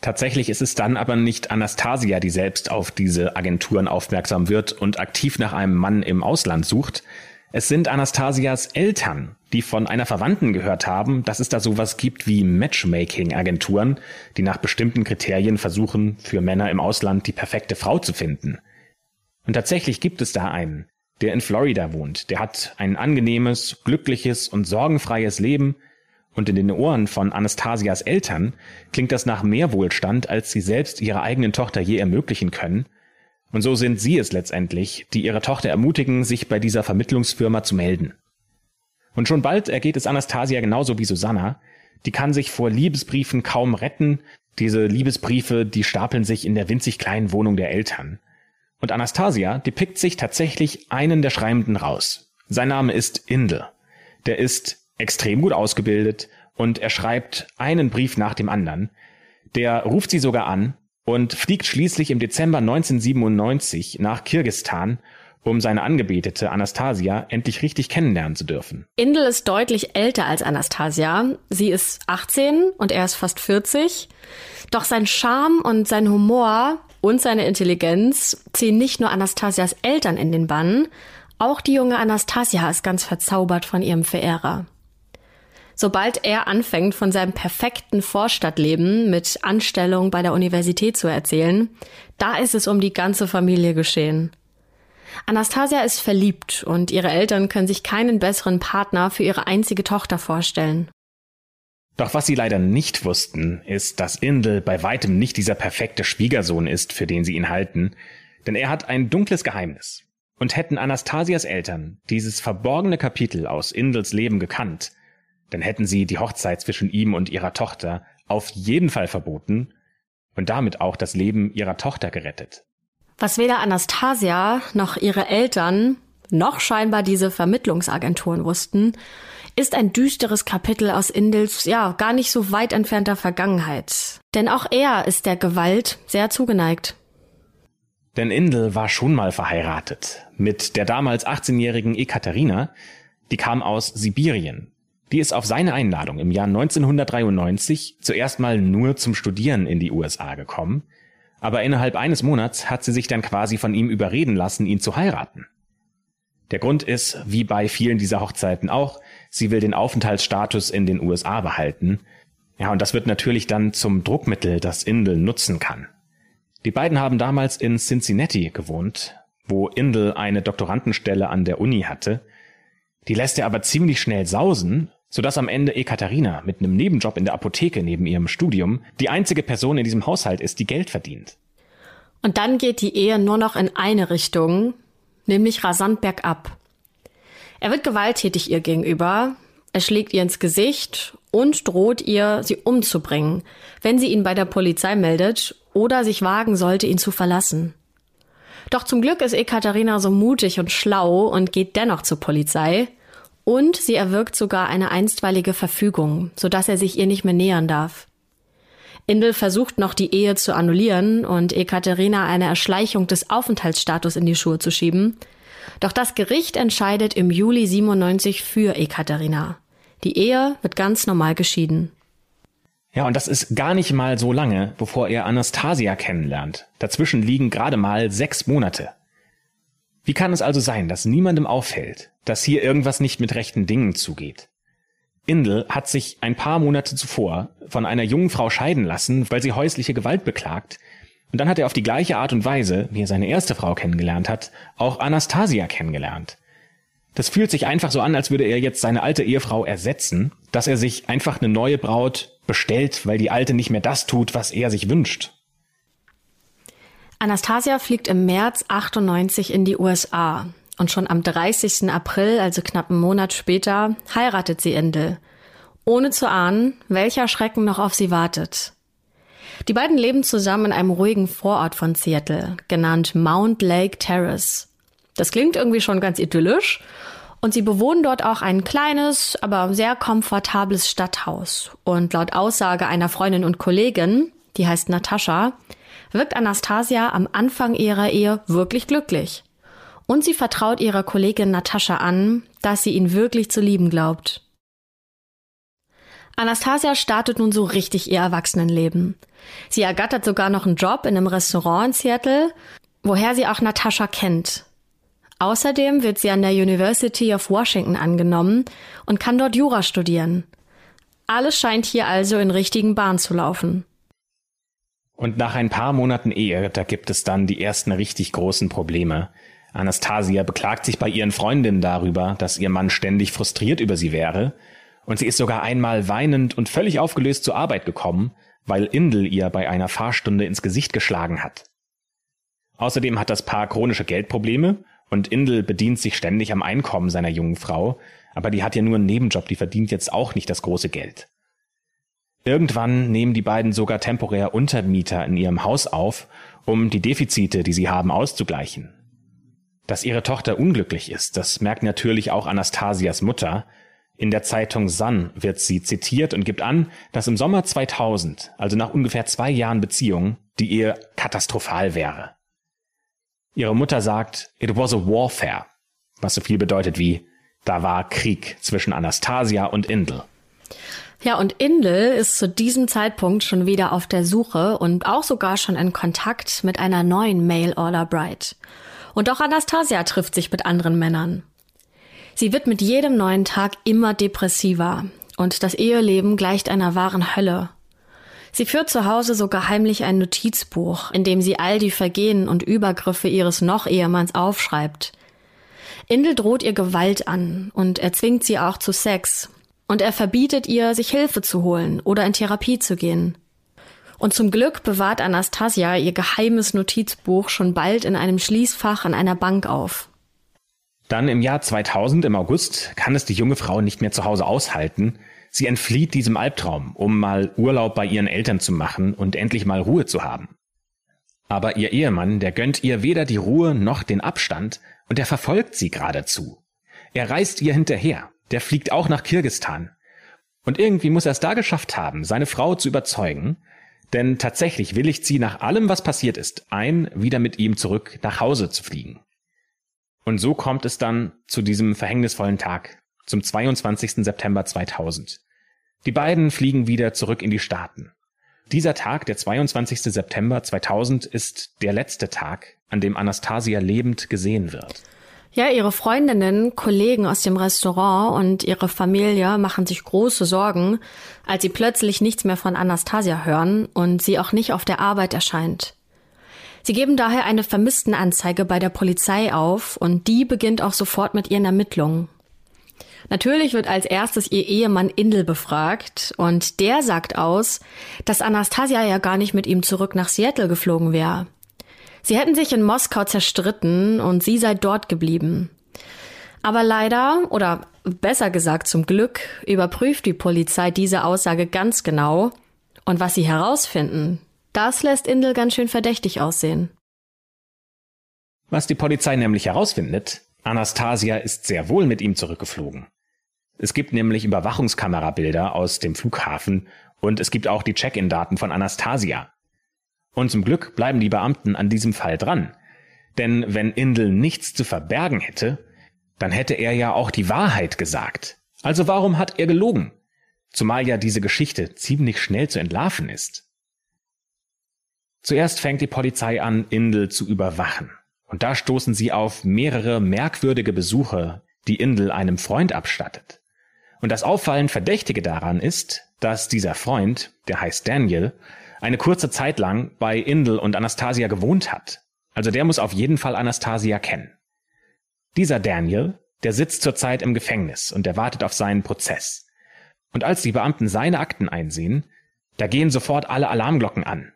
Tatsächlich ist es dann aber nicht Anastasia, die selbst auf diese Agenturen aufmerksam wird und aktiv nach einem Mann im Ausland sucht. Es sind Anastasias Eltern, die von einer Verwandten gehört haben, dass es da sowas gibt wie Matchmaking-Agenturen, die nach bestimmten Kriterien versuchen, für Männer im Ausland die perfekte Frau zu finden. Und tatsächlich gibt es da einen, der in Florida wohnt. Der hat ein angenehmes, glückliches und sorgenfreies Leben, und in den Ohren von Anastasias Eltern klingt das nach mehr Wohlstand, als sie selbst ihrer eigenen Tochter je ermöglichen können, und so sind sie es letztendlich, die ihre Tochter ermutigen, sich bei dieser Vermittlungsfirma zu melden. Und schon bald ergeht es Anastasia genauso wie Susanna. Die kann sich vor Liebesbriefen kaum retten. Diese Liebesbriefe, die stapeln sich in der winzig kleinen Wohnung der Eltern. Und Anastasia, die pickt sich tatsächlich einen der Schreibenden raus. Sein Name ist Indel. Der ist extrem gut ausgebildet und er schreibt einen Brief nach dem anderen. Der ruft sie sogar an und fliegt schließlich im Dezember 1997 nach Kirgistan, um seine Angebetete Anastasia endlich richtig kennenlernen zu dürfen. Indel ist deutlich älter als Anastasia. Sie ist 18 und er ist fast 40. Doch sein Charme und sein Humor und seine Intelligenz ziehen nicht nur Anastasias Eltern in den Bann, auch die junge Anastasia ist ganz verzaubert von ihrem Verehrer. Sobald er anfängt, von seinem perfekten Vorstadtleben mit Anstellung bei der Universität zu erzählen, da ist es um die ganze Familie geschehen. Anastasia ist verliebt und ihre Eltern können sich keinen besseren Partner für ihre einzige Tochter vorstellen. Doch was sie leider nicht wussten, ist, dass Indel bei weitem nicht dieser perfekte Schwiegersohn ist, für den sie ihn halten, denn er hat ein dunkles Geheimnis. Und hätten Anastasias Eltern dieses verborgene Kapitel aus Indels Leben gekannt, dann hätten sie die Hochzeit zwischen ihm und ihrer Tochter auf jeden Fall verboten und damit auch das Leben ihrer Tochter gerettet. Was weder Anastasia noch ihre Eltern noch scheinbar diese Vermittlungsagenturen wussten, ist ein düsteres Kapitel aus Indels, ja, gar nicht so weit entfernter Vergangenheit. Denn auch er ist der Gewalt sehr zugeneigt. Denn Indel war schon mal verheiratet mit der damals 18-jährigen Ekaterina, die kam aus Sibirien. Die ist auf seine Einladung im Jahr 1993 zuerst mal nur zum Studieren in die USA gekommen, aber innerhalb eines Monats hat sie sich dann quasi von ihm überreden lassen, ihn zu heiraten. Der Grund ist, wie bei vielen dieser Hochzeiten auch, sie will den Aufenthaltsstatus in den USA behalten. Ja, und das wird natürlich dann zum Druckmittel, das Indel nutzen kann. Die beiden haben damals in Cincinnati gewohnt, wo Indel eine Doktorandenstelle an der Uni hatte. Die lässt er aber ziemlich schnell sausen, sodass am Ende Ekaterina mit einem Nebenjob in der Apotheke neben ihrem Studium die einzige Person in diesem Haushalt ist, die Geld verdient. Und dann geht die Ehe nur noch in eine Richtung, nämlich rasant bergab. Er wird gewalttätig ihr gegenüber, er schlägt ihr ins Gesicht und droht ihr, sie umzubringen, wenn sie ihn bei der Polizei meldet oder sich wagen sollte, ihn zu verlassen. Doch zum Glück ist Ekaterina so mutig und schlau und geht dennoch zur Polizei. Und sie erwirkt sogar eine einstweilige Verfügung, sodass er sich ihr nicht mehr nähern darf. Indel versucht noch die Ehe zu annullieren und Ekaterina eine Erschleichung des Aufenthaltsstatus in die Schuhe zu schieben. Doch das Gericht entscheidet im Juli 97 für Ekaterina. Die Ehe wird ganz normal geschieden. Ja, und das ist gar nicht mal so lange, bevor er Anastasia kennenlernt. Dazwischen liegen gerade mal sechs Monate. Wie kann es also sein, dass niemandem auffällt, dass hier irgendwas nicht mit rechten Dingen zugeht? Indel hat sich ein paar Monate zuvor von einer jungen Frau scheiden lassen, weil sie häusliche Gewalt beklagt. Und dann hat er auf die gleiche Art und Weise, wie er seine erste Frau kennengelernt hat, auch Anastasia kennengelernt. Das fühlt sich einfach so an, als würde er jetzt seine alte Ehefrau ersetzen, dass er sich einfach eine neue Braut bestellt, weil die alte nicht mehr das tut, was er sich wünscht. Anastasia fliegt im März 98 in die USA und schon am 30. April, also knapp einen Monat später, heiratet sie Indel, ohne zu ahnen, welcher Schrecken noch auf sie wartet. Die beiden leben zusammen in einem ruhigen Vorort von Seattle, genannt Mount Lake Terrace. Das klingt irgendwie schon ganz idyllisch. Und sie bewohnen dort auch ein kleines, aber sehr komfortables Stadthaus. Und laut Aussage einer Freundin und Kollegin, die heißt Natascha, wirkt Anastasia am Anfang ihrer Ehe wirklich glücklich. Und sie vertraut ihrer Kollegin Natascha an, dass sie ihn wirklich zu lieben glaubt. Anastasia startet nun so richtig ihr Erwachsenenleben. Sie ergattert sogar noch einen Job in einem Restaurant in Seattle, woher sie auch Natascha kennt. Außerdem wird sie an der University of Washington angenommen und kann dort Jura studieren. Alles scheint hier also in richtigen Bahn zu laufen. Und nach ein paar Monaten Ehe, da gibt es dann die ersten richtig großen Probleme. Anastasia beklagt sich bei ihren Freundinnen darüber, dass ihr Mann ständig frustriert über sie wäre, und sie ist sogar einmal weinend und völlig aufgelöst zur Arbeit gekommen, weil Indel ihr bei einer Fahrstunde ins Gesicht geschlagen hat. Außerdem hat das Paar chronische Geldprobleme und Indel bedient sich ständig am Einkommen seiner jungen Frau, aber die hat ja nur einen Nebenjob, die verdient jetzt auch nicht das große Geld. Irgendwann nehmen die beiden sogar temporär Untermieter in ihrem Haus auf, um die Defizite, die sie haben, auszugleichen. Dass ihre Tochter unglücklich ist, das merkt natürlich auch Anastasias Mutter. In der Zeitung Sun wird sie zitiert und gibt an, dass im Sommer 2000, also nach ungefähr zwei Jahren Beziehung, die Ehe katastrophal wäre. Ihre Mutter sagt, it was a warfare, was so viel bedeutet wie, da war Krieg zwischen Anastasia und Indel. Ja, und Indel ist zu diesem Zeitpunkt schon wieder auf der Suche und auch sogar schon in Kontakt mit einer neuen Mail-Order-Bride. Und auch Anastasia trifft sich mit anderen Männern. Sie wird mit jedem neuen Tag immer depressiver und das Eheleben gleicht einer wahren Hölle. Sie führt zu Hause sogar heimlich ein Notizbuch, in dem sie all die Vergehen und Übergriffe ihres Noch-Ehemanns aufschreibt. Indel droht ihr Gewalt an und er zwingt sie auch zu Sex. Und er verbietet ihr, sich Hilfe zu holen oder in Therapie zu gehen. Und zum Glück bewahrt Anastasia ihr geheimes Notizbuch schon bald in einem Schließfach an einer Bank auf. Dann im Jahr 2000 im August kann es die junge Frau nicht mehr zu Hause aushalten. Sie entflieht diesem Albtraum, um mal Urlaub bei ihren Eltern zu machen und endlich mal Ruhe zu haben. Aber ihr Ehemann, der gönnt ihr weder die Ruhe noch den Abstand und er verfolgt sie geradezu. Er reist ihr hinterher, der fliegt auch nach Kirgistan. Und irgendwie muss er es da geschafft haben, seine Frau zu überzeugen, denn tatsächlich willigt sie nach allem, was passiert ist, ein, wieder mit ihm zurück nach Hause zu fliegen. Und so kommt es dann zu diesem verhängnisvollen Tag, zum 22. September 2000. Die beiden fliegen wieder zurück in die Staaten. Dieser Tag, der 22. September 2000, ist der letzte Tag, an dem Anastasia lebend gesehen wird. Ja, ihre Freundinnen, Kollegen aus dem Restaurant und ihre Familie machen sich große Sorgen, als sie plötzlich nichts mehr von Anastasia hören und sie auch nicht auf der Arbeit erscheint. Sie geben daher eine Vermisstenanzeige bei der Polizei auf und die beginnt auch sofort mit ihren Ermittlungen. Natürlich wird als erstes ihr Ehemann Indel befragt und der sagt aus, dass Anastasia ja gar nicht mit ihm zurück nach Seattle geflogen wäre. Sie hätten sich in Moskau zerstritten und sie sei dort geblieben. Aber leider, oder besser gesagt zum Glück, überprüft die Polizei diese Aussage ganz genau und was sie herausfinden, das lässt Indel ganz schön verdächtig aussehen. Was die Polizei nämlich herausfindet, Anastasia ist sehr wohl mit ihm zurückgeflogen. Es gibt nämlich Überwachungskamerabilder aus dem Flughafen und es gibt auch die Check-in-Daten von Anastasia. Und zum Glück bleiben die Beamten an diesem Fall dran. Denn wenn Indel nichts zu verbergen hätte, dann hätte er ja auch die Wahrheit gesagt. Also warum hat er gelogen? Zumal ja diese Geschichte ziemlich schnell zu entlarven ist. Zuerst fängt die Polizei an, Indel zu überwachen. Und da stoßen sie auf mehrere merkwürdige Besuche, die Indel einem Freund abstattet. Und das auffallend Verdächtige daran ist, dass dieser Freund, der heißt Daniel, eine kurze Zeit lang bei Indel und Anastasia gewohnt hat. Also der muss auf jeden Fall Anastasia kennen. Dieser Daniel, der sitzt zurzeit im Gefängnis und der wartet auf seinen Prozess. Und als die Beamten seine Akten einsehen, da gehen sofort alle Alarmglocken an.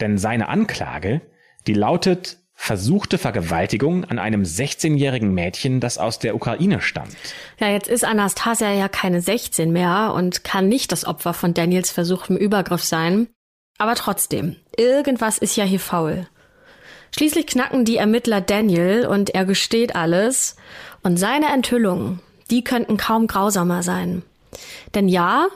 Denn seine Anklage, die lautet versuchte Vergewaltigung an einem 16-jährigen Mädchen, das aus der Ukraine stammt. Ja, jetzt ist Anastasia ja keine 16 mehr und kann nicht das Opfer von Daniels versuchtem Übergriff sein. Aber trotzdem, irgendwas ist ja hier faul. Schließlich knacken die Ermittler Daniel und er gesteht alles. Und seine Enthüllungen, die könnten kaum grausamer sein. Denn ja,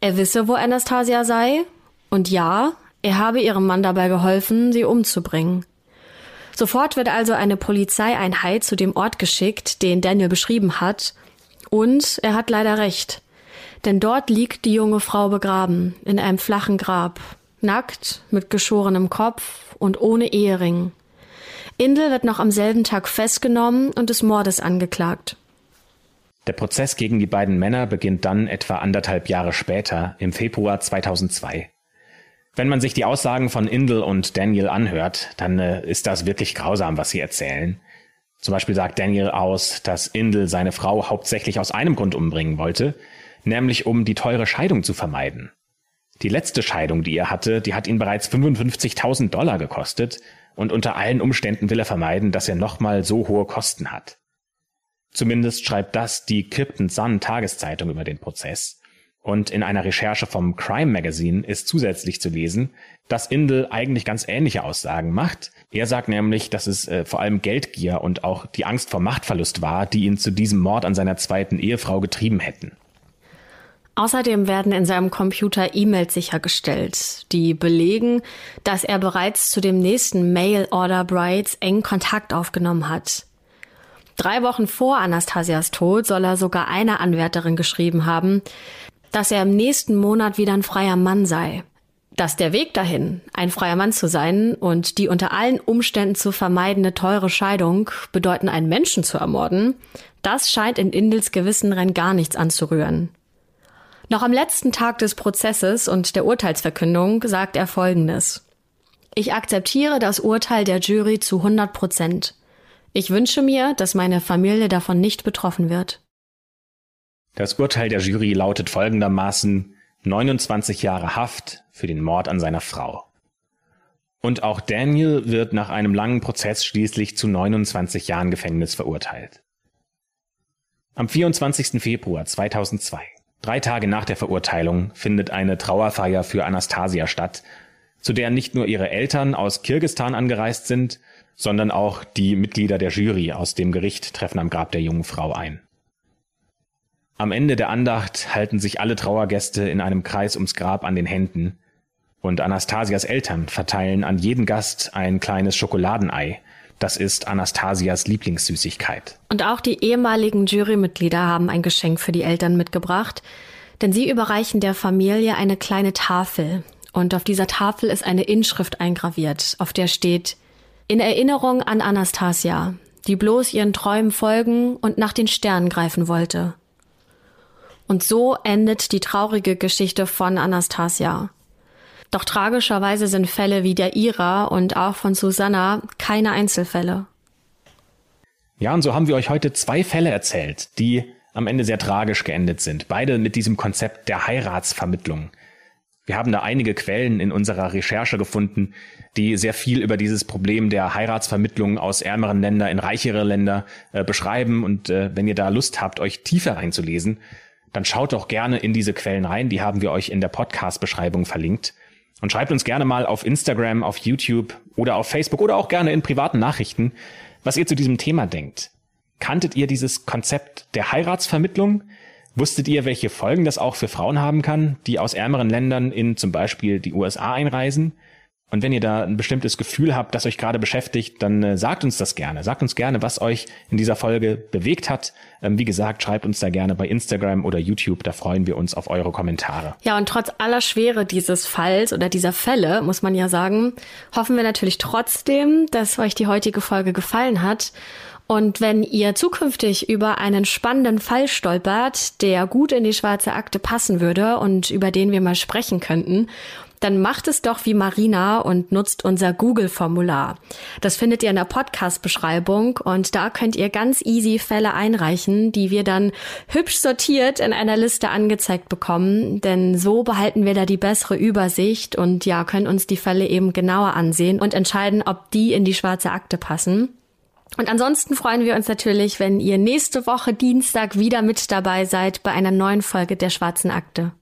er wisse, wo Anastasia sei. Und ja, er habe ihrem Mann dabei geholfen, sie umzubringen. Sofort wird also eine Polizeieinheit zu dem Ort geschickt, den Daniel beschrieben hat. Und er hat leider recht. Denn dort liegt die junge Frau begraben, in einem flachen Grab, nackt, mit geschorenem Kopf und ohne Ehering. Indel wird noch am selben Tag festgenommen und des Mordes angeklagt. Der Prozess gegen die beiden Männer beginnt dann etwa anderthalb Jahre später, im Februar 2002. Wenn man sich die Aussagen von Indel und Daniel anhört, dann äh, ist das wirklich grausam, was sie erzählen. Zum Beispiel sagt Daniel aus, dass Indel seine Frau hauptsächlich aus einem Grund umbringen wollte, nämlich um die teure Scheidung zu vermeiden. Die letzte Scheidung, die er hatte, die hat ihn bereits 55.000 Dollar gekostet und unter allen Umständen will er vermeiden, dass er nochmal so hohe Kosten hat. Zumindest schreibt das die Krypton Sun Tageszeitung über den Prozess. Und in einer Recherche vom Crime Magazine ist zusätzlich zu lesen, dass Indel eigentlich ganz ähnliche Aussagen macht. Er sagt nämlich, dass es äh, vor allem Geldgier und auch die Angst vor Machtverlust war, die ihn zu diesem Mord an seiner zweiten Ehefrau getrieben hätten. Außerdem werden in seinem Computer E-Mails sichergestellt, die belegen, dass er bereits zu dem nächsten Mail Order Brides eng Kontakt aufgenommen hat. Drei Wochen vor Anastasias Tod soll er sogar einer Anwärterin geschrieben haben, dass er im nächsten Monat wieder ein freier Mann sei. Dass der Weg dahin, ein freier Mann zu sein und die unter allen Umständen zu vermeidende teure Scheidung bedeuten, einen Menschen zu ermorden, das scheint in Indels Gewissen rein gar nichts anzurühren. Noch am letzten Tag des Prozesses und der Urteilsverkündung sagt er Folgendes. Ich akzeptiere das Urteil der Jury zu 100 Prozent. Ich wünsche mir, dass meine Familie davon nicht betroffen wird. Das Urteil der Jury lautet folgendermaßen 29 Jahre Haft für den Mord an seiner Frau. Und auch Daniel wird nach einem langen Prozess schließlich zu 29 Jahren Gefängnis verurteilt. Am 24. Februar 2002, drei Tage nach der Verurteilung, findet eine Trauerfeier für Anastasia statt, zu der nicht nur ihre Eltern aus Kirgistan angereist sind, sondern auch die Mitglieder der Jury aus dem Gericht treffen am Grab der jungen Frau ein. Am Ende der Andacht halten sich alle Trauergäste in einem Kreis ums Grab an den Händen, und Anastasias Eltern verteilen an jeden Gast ein kleines Schokoladenei. Das ist Anastasias Lieblingssüßigkeit. Und auch die ehemaligen Jurymitglieder haben ein Geschenk für die Eltern mitgebracht, denn sie überreichen der Familie eine kleine Tafel. Und auf dieser Tafel ist eine Inschrift eingraviert, auf der steht In Erinnerung an Anastasia, die bloß ihren Träumen folgen und nach den Sternen greifen wollte. Und so endet die traurige Geschichte von Anastasia. Doch tragischerweise sind Fälle wie der Ira und auch von Susanna keine Einzelfälle. Ja, und so haben wir euch heute zwei Fälle erzählt, die am Ende sehr tragisch geendet sind. Beide mit diesem Konzept der Heiratsvermittlung. Wir haben da einige Quellen in unserer Recherche gefunden, die sehr viel über dieses Problem der Heiratsvermittlung aus ärmeren Ländern in reichere Länder äh, beschreiben. Und äh, wenn ihr da Lust habt, euch tiefer reinzulesen, dann schaut doch gerne in diese Quellen rein. Die haben wir euch in der Podcast-Beschreibung verlinkt. Und schreibt uns gerne mal auf Instagram, auf YouTube oder auf Facebook oder auch gerne in privaten Nachrichten, was ihr zu diesem Thema denkt. Kanntet ihr dieses Konzept der Heiratsvermittlung? Wusstet ihr, welche Folgen das auch für Frauen haben kann, die aus ärmeren Ländern in zum Beispiel die USA einreisen? Und wenn ihr da ein bestimmtes Gefühl habt, das euch gerade beschäftigt, dann äh, sagt uns das gerne. Sagt uns gerne, was euch in dieser Folge bewegt hat. Ähm, wie gesagt, schreibt uns da gerne bei Instagram oder YouTube. Da freuen wir uns auf eure Kommentare. Ja, und trotz aller Schwere dieses Falls oder dieser Fälle, muss man ja sagen, hoffen wir natürlich trotzdem, dass euch die heutige Folge gefallen hat. Und wenn ihr zukünftig über einen spannenden Fall stolpert, der gut in die schwarze Akte passen würde und über den wir mal sprechen könnten, dann macht es doch wie Marina und nutzt unser Google-Formular. Das findet ihr in der Podcast-Beschreibung und da könnt ihr ganz easy Fälle einreichen, die wir dann hübsch sortiert in einer Liste angezeigt bekommen, denn so behalten wir da die bessere Übersicht und ja, können uns die Fälle eben genauer ansehen und entscheiden, ob die in die schwarze Akte passen. Und ansonsten freuen wir uns natürlich, wenn ihr nächste Woche Dienstag wieder mit dabei seid bei einer neuen Folge der Schwarzen Akte.